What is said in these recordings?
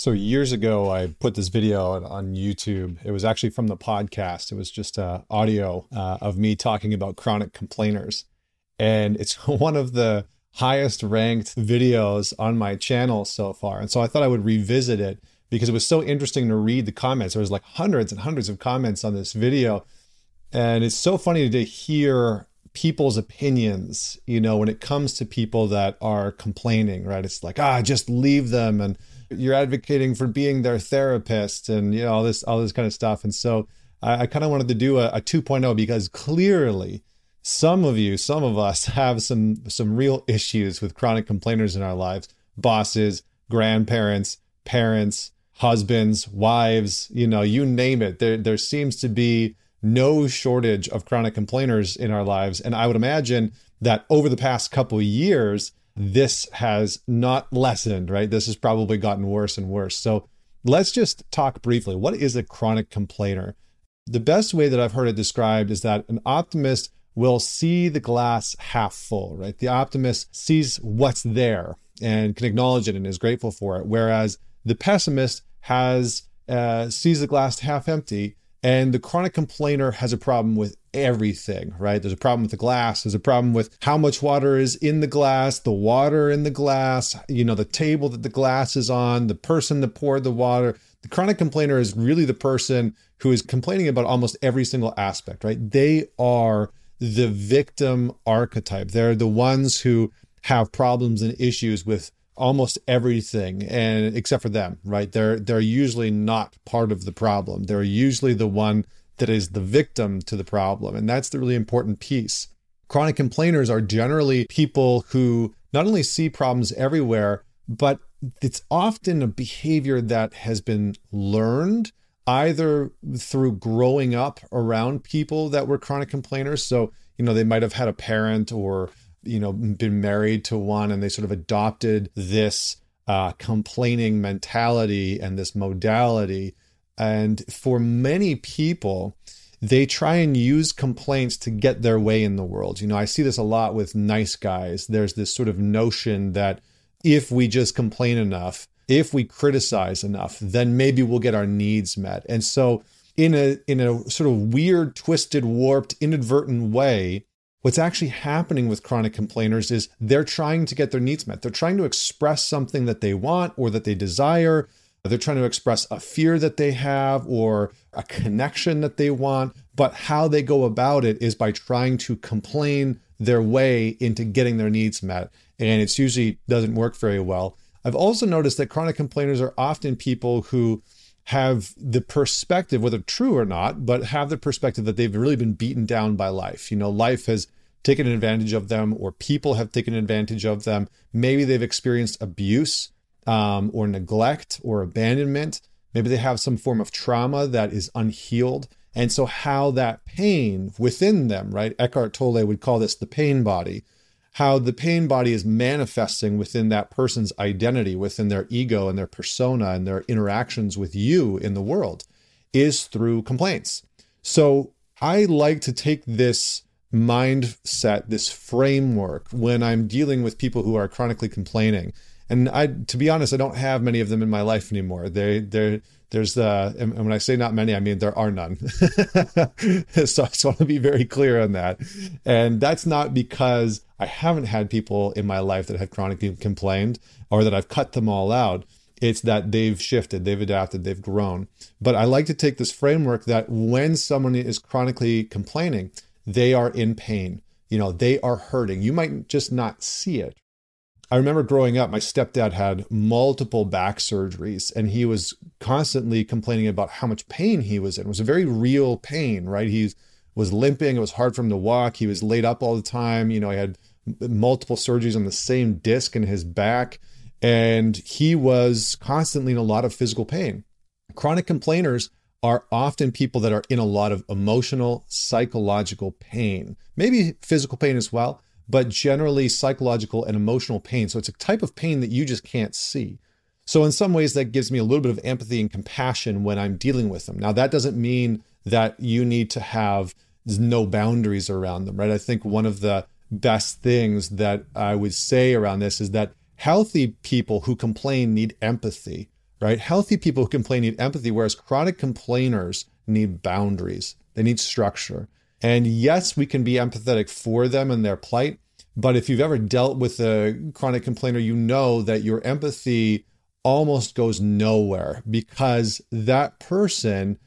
So years ago, I put this video on YouTube. It was actually from the podcast. It was just uh, audio uh, of me talking about chronic complainers, and it's one of the highest ranked videos on my channel so far. And so I thought I would revisit it because it was so interesting to read the comments. There was like hundreds and hundreds of comments on this video, and it's so funny to hear people's opinions. You know, when it comes to people that are complaining, right? It's like ah, just leave them and you're advocating for being their therapist and you know all this all this kind of stuff. And so i, I kind of wanted to do a, a 2.0 because clearly some of you some of us have some some real issues with chronic complainers in our lives. Bosses grandparents parents husbands wives you know you name it. There there seems to be no shortage of chronic complainers in our lives. And i would imagine that over the past couple years this has not lessened, right? This has probably gotten worse and worse. So let's just talk briefly. What is a chronic complainer? The best way that I've heard it described is that an optimist will see the glass half full, right? The optimist sees what's there and can acknowledge it and is grateful for it, whereas the pessimist has uh, sees the glass half empty and the chronic complainer has a problem with everything, right? There's a problem with the glass. There's a problem with how much water is in the glass, the water in the glass, you know, the table that the glass is on, the person that poured the water. The chronic complainer is really the person who is complaining about almost every single aspect, right? They are the victim archetype. They're the ones who have problems and issues with almost everything and except for them right? They're they're usually not part of the problem. They're usually the one that is the victim to the problem and that's the really important piece. Chronic complainers are generally people who not only see problems everywhere but it's often a behavior that has been learned either through growing up around people that were chronic complainers. So you know they might have had a parent or you know, been married to one and they sort of adopted this uh, complaining mentality and this modality. And for many people, they try and use complaints to get their way in the world. You know, I see this a lot with nice guys. There's this sort of notion that if we just complain enough, if we criticize enough, then maybe we'll get our needs met. And so in a in a sort of weird, twisted, warped, inadvertent way, What's actually happening with chronic complainers is they're trying to get their needs met. They're trying to express something that they want or that they desire. They're trying to express a fear that they have or a connection that they want. But how they go about it is by trying to complain their way into getting their needs met. And it usually doesn't work very well. I've also noticed that chronic complainers are often people who have the perspective, whether true or not, but have the perspective that they've really been beaten down by life. You know, life has taken advantage of them, or people have taken advantage of them. Maybe they've experienced abuse um, or neglect or abandonment. Maybe they have some form of trauma that is unhealed. And so, how that pain within them, right? Eckhart Tolle would call this the pain body how the pain body is manifesting within that person's identity, within their ego and their persona and their interactions with you in the world is through complaints. So I like to take this mindset, this framework when I'm dealing with people who are chronically complaining. And I, to be honest, I don't have many of them in my life anymore. They, they're, there's uh, and when I say not many, I mean there are none. so I just want to be very clear on that. And that's not because I haven't had people in my life that have chronically complained or that I've cut them all out. It's that they've shifted, they've adapted, they've grown. But I like to take this framework that when someone is chronically complaining, they are in pain. You know, they are hurting. You might just not see it, I remember growing up, my stepdad had multiple back surgeries and he was constantly complaining about how much pain he was in. It was a very real pain, right? He was limping. It was hard for him to walk. He was laid up all the time. You know, he had multiple surgeries on the same disc in his back. And he was constantly in a lot of physical pain. Chronic complainers are often people that are in a lot of emotional, psychological pain, maybe physical pain as well but generally psychological and emotional pain. So it's a type of pain that you just can't see. So, in some ways, that gives me a little bit of empathy and compassion when I'm dealing with them. Now, that doesn't mean that you need to have no boundaries around them, right? I think one of the best things that I would say around this is that healthy people who complain need empathy, right? Healthy people who complain need empathy, whereas chronic complainers need boundaries. They need structure. And yes, we can be empathetic for them and their plight. But if you've ever dealt with a chronic complainer, you know that your empathy almost goes nowhere because that person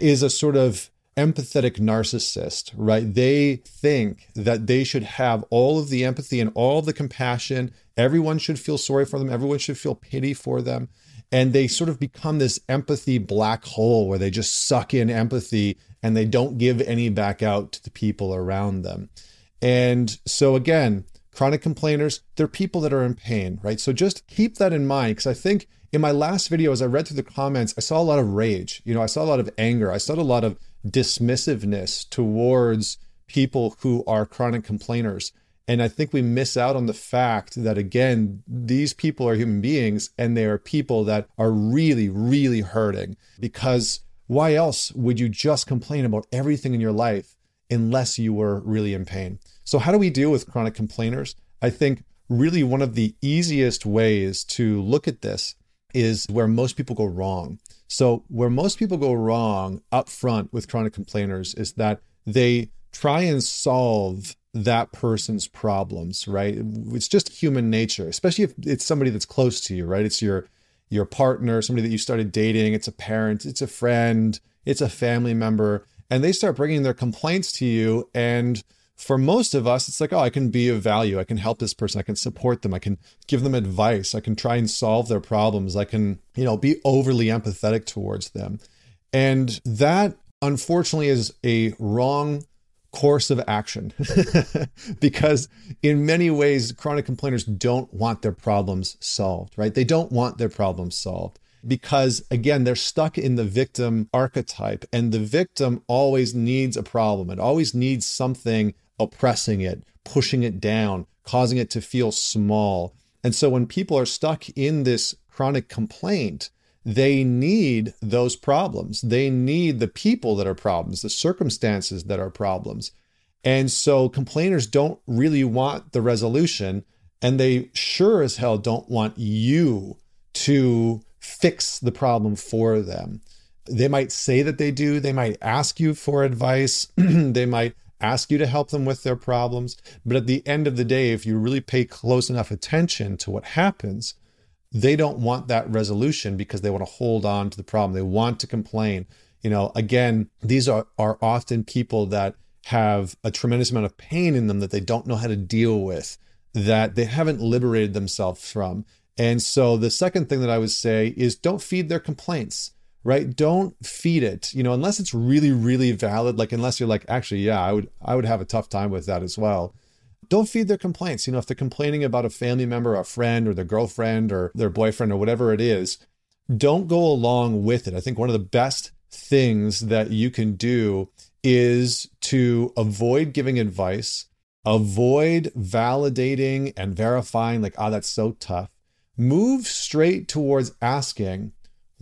is a sort of empathetic narcissist, right? They think that they should have all of the empathy and all the compassion. Everyone should feel sorry for them, everyone should feel pity for them. And they sort of become this empathy black hole where they just suck in empathy and they don't give any back out to the people around them. And so, again, chronic complainers, they're people that are in pain, right? So just keep that in mind because I think in my last video, as I read through the comments, I saw a lot of rage. You know, I saw a lot of anger. I saw a lot of dismissiveness towards people who are chronic complainers. And I think we miss out on the fact that, again, these people are human beings and they are people that are really, really hurting. Because why else would you just complain about everything in your life unless you were really in pain? So, how do we deal with chronic complainers? I think really one of the easiest ways to look at this is where most people go wrong. So, where most people go wrong up front with chronic complainers is that they try and solve that person's problems, right? It's just human nature, especially if it's somebody that's close to you, right? It's your your partner, somebody that you started dating, it's a parent, it's a friend, it's a family member, and they start bringing their complaints to you and for most of us, it's like, oh, I can be of value. I can help this person. I can support them. I can give them advice. I can try and solve their problems. I can, you know, be overly empathetic towards them. And that, unfortunately, is a wrong course of action because in many ways chronic complainers don't want their problems solved right they don't want their problems solved because again they're stuck in the victim archetype and the victim always needs a problem it always needs something oppressing it, pushing it down, causing it to feel small. And so when people are stuck in this chronic complaint, they need those problems. They need the people that are problems, the circumstances that are problems. And so complainers don't really want the resolution, and they sure as hell don't want you to fix the problem for them. They might say that they do, they might ask you for advice, they might ask you to help them with their problems. But at the end of the day, if you really pay close enough attention to what happens, they don't want that resolution because they want to hold on to the problem. They want to complain. You know, again, these are, are often people that have a tremendous amount of pain in them that they don't know how to deal with, that they haven't liberated themselves from. And so the second thing that I would say is don't feed their complaints right? Don't feed it you know unless it's really really valid like unless you're like actually yeah i would i would have a tough time with that as well. Don't feed their complaints you know if they're complaining about a family member a friend or their girlfriend or their boyfriend or whatever it is don't go along with it. I think one of the best things that you can do is to avoid giving advice avoid validating and verifying like oh that's so tough. Move straight towards asking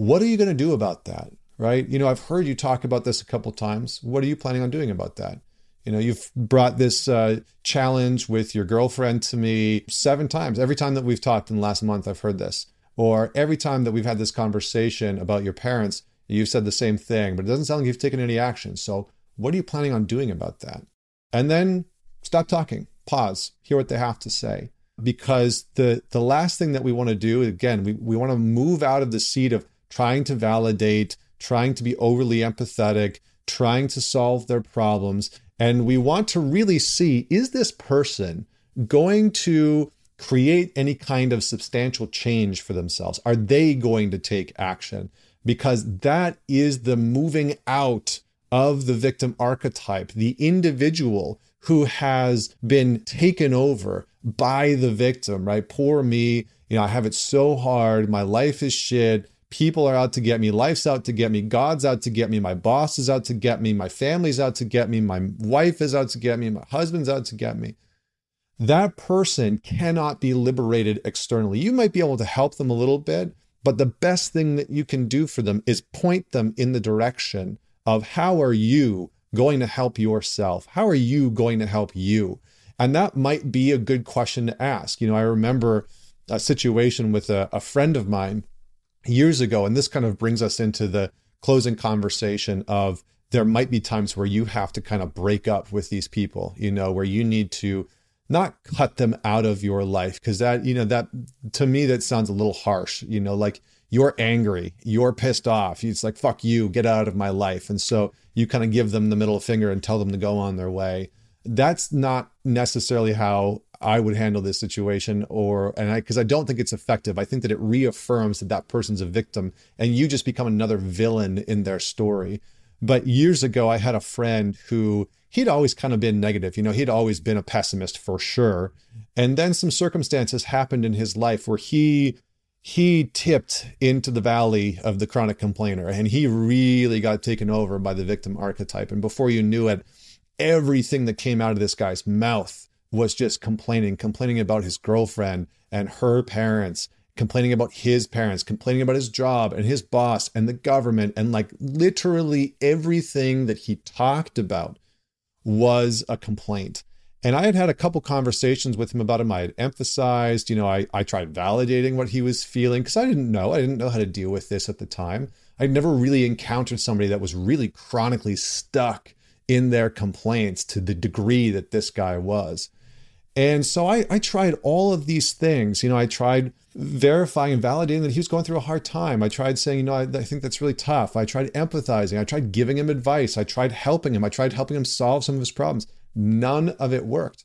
what are you going to do about that? Right? You know, I've heard you talk about this a couple times. What are you planning on doing about that? You know, you've brought this uh, challenge with your girlfriend to me seven times. Every time that we've talked in the last month, I've heard this. Or every time that we've had this conversation about your parents, you've said the same thing, but it doesn't sound like you've taken any action. So, what are you planning on doing about that? And then stop talking, pause, hear what they have to say. Because the the last thing that we want to do, again, we, we want to move out of the seat of trying to validate, trying to be overly empathetic, trying to solve their problems. And we want to really see is this person going to create any kind of substantial change for themselves? Are they going to take action? Because that is the moving out of the victim archetype, the individual who has been taken over by the victim, right? Poor me. You know, I have it so hard. My life is shit. People are out to get me. Life's out to get me. God's out to get me. My boss is out to get me. My family's out to get me. My wife is out to get me. My husband's out to get me. That person cannot be liberated externally. You might be able to help them a little bit, but the best thing that you can do for them is point them in the direction of how are you going to help yourself? How are you going to help you? And that might be a good question to ask. You know, I remember a situation with a, a friend of mine years ago, and this kind of brings us into the closing conversation of there might be times where you have to kind of break up with these people, you know, where you need to not cut them out of your life because that you know that to me that sounds a little harsh you know like you're angry you're pissed off it's like fuck you get out of my life. And so you kind of give them the middle finger and tell them to go on their way that's not necessarily how i would handle this situation or and i because i don't think it's effective i think that it reaffirms that that person's a victim and you just become another villain in their story but years ago i had a friend who he'd always kind of been negative. You know, he'd always been a pessimist for sure. And then some circumstances happened in his life where he he tipped into the valley of the chronic complainer and he really got taken over by the victim archetype. And before you knew it, everything that came out of this guy's mouth was just complaining, complaining about his girlfriend and her parents, complaining about his parents, complaining about his job and his boss and the government, and like literally everything that he talked about was a complaint. And I had had a couple conversations with him about him. I had emphasized, you know, I, I tried validating what he was feeling because I didn't know. I didn't know how to deal with this at the time. I'd never really encountered somebody that was really chronically stuck in their complaints to the degree that this guy was. And so I, I tried all of these things. You know, I tried verifying and validating that he was going through a hard time. I tried saying, you know, I, I, think that's really tough. I tried empathizing. I tried giving him advice. I tried helping him. I tried helping him solve some of his problems. None of it worked.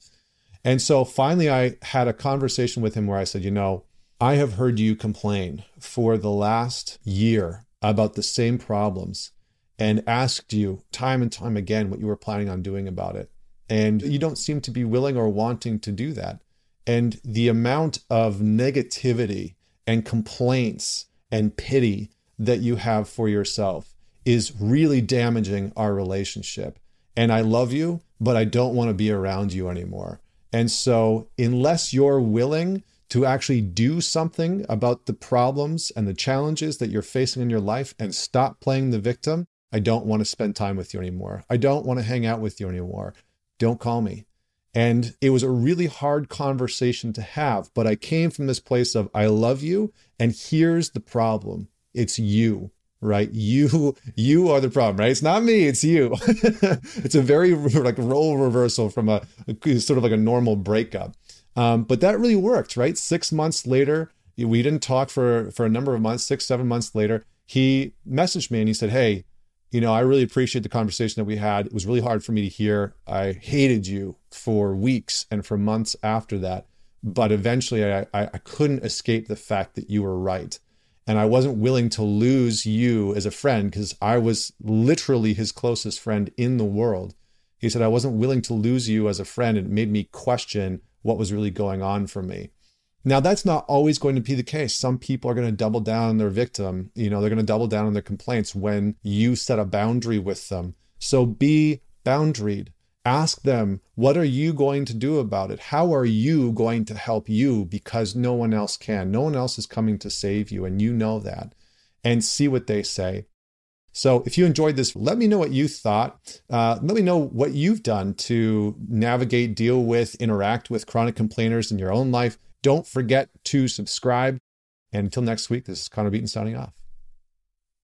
And so finally, I had a conversation with him where I said, you know, I have heard you complain for the last year about the same problems and asked you time and time again what you were planning on doing about it. And you don't seem to be willing or wanting to do that. And the amount of negativity and complaints and pity that you have for yourself is really damaging our relationship. And I love you, but I don't want to be around you anymore. And so, unless you're willing to actually do something about the problems and the challenges that you're facing in your life and stop playing the victim, I don't want to spend time with you anymore. I don't want to hang out with you anymore. Don't call me. And it was a really hard conversation to have, but I came from this place of, I love you. And here's the problem it's you right you you are the problem right it's not me it's you it's a very like role reversal from a, a sort of like a normal breakup um, but that really worked right six months later we didn't talk for for a number of months six seven months later he messaged me and he said hey you know, I really appreciate the conversation that we had. It was really hard for me to hear. I hated you for weeks and for months after that. But eventually I, I, I couldn't escape the fact that you were right. And I wasn't willing to lose you as a friend because I was literally his closest friend in the world. He said, I wasn't willing to lose you as a friend. It made me question what was really going on for me. Now, that's not always going to be the case. Some people are going to double down on their victim. You know, they're going to double down on their complaints when you set a boundary with them. So be boundaried. Ask them, what are you going to do about it? How are you going to help you? Because no one else can. No one else is coming to save you, and you know that. And see what they say. So if you enjoyed this, let me know what you thought. Uh, let me know what you've done to navigate, deal with, interact with chronic complainers in your own life. Don't forget to subscribe. And until next week, this is Connor Beaton signing off.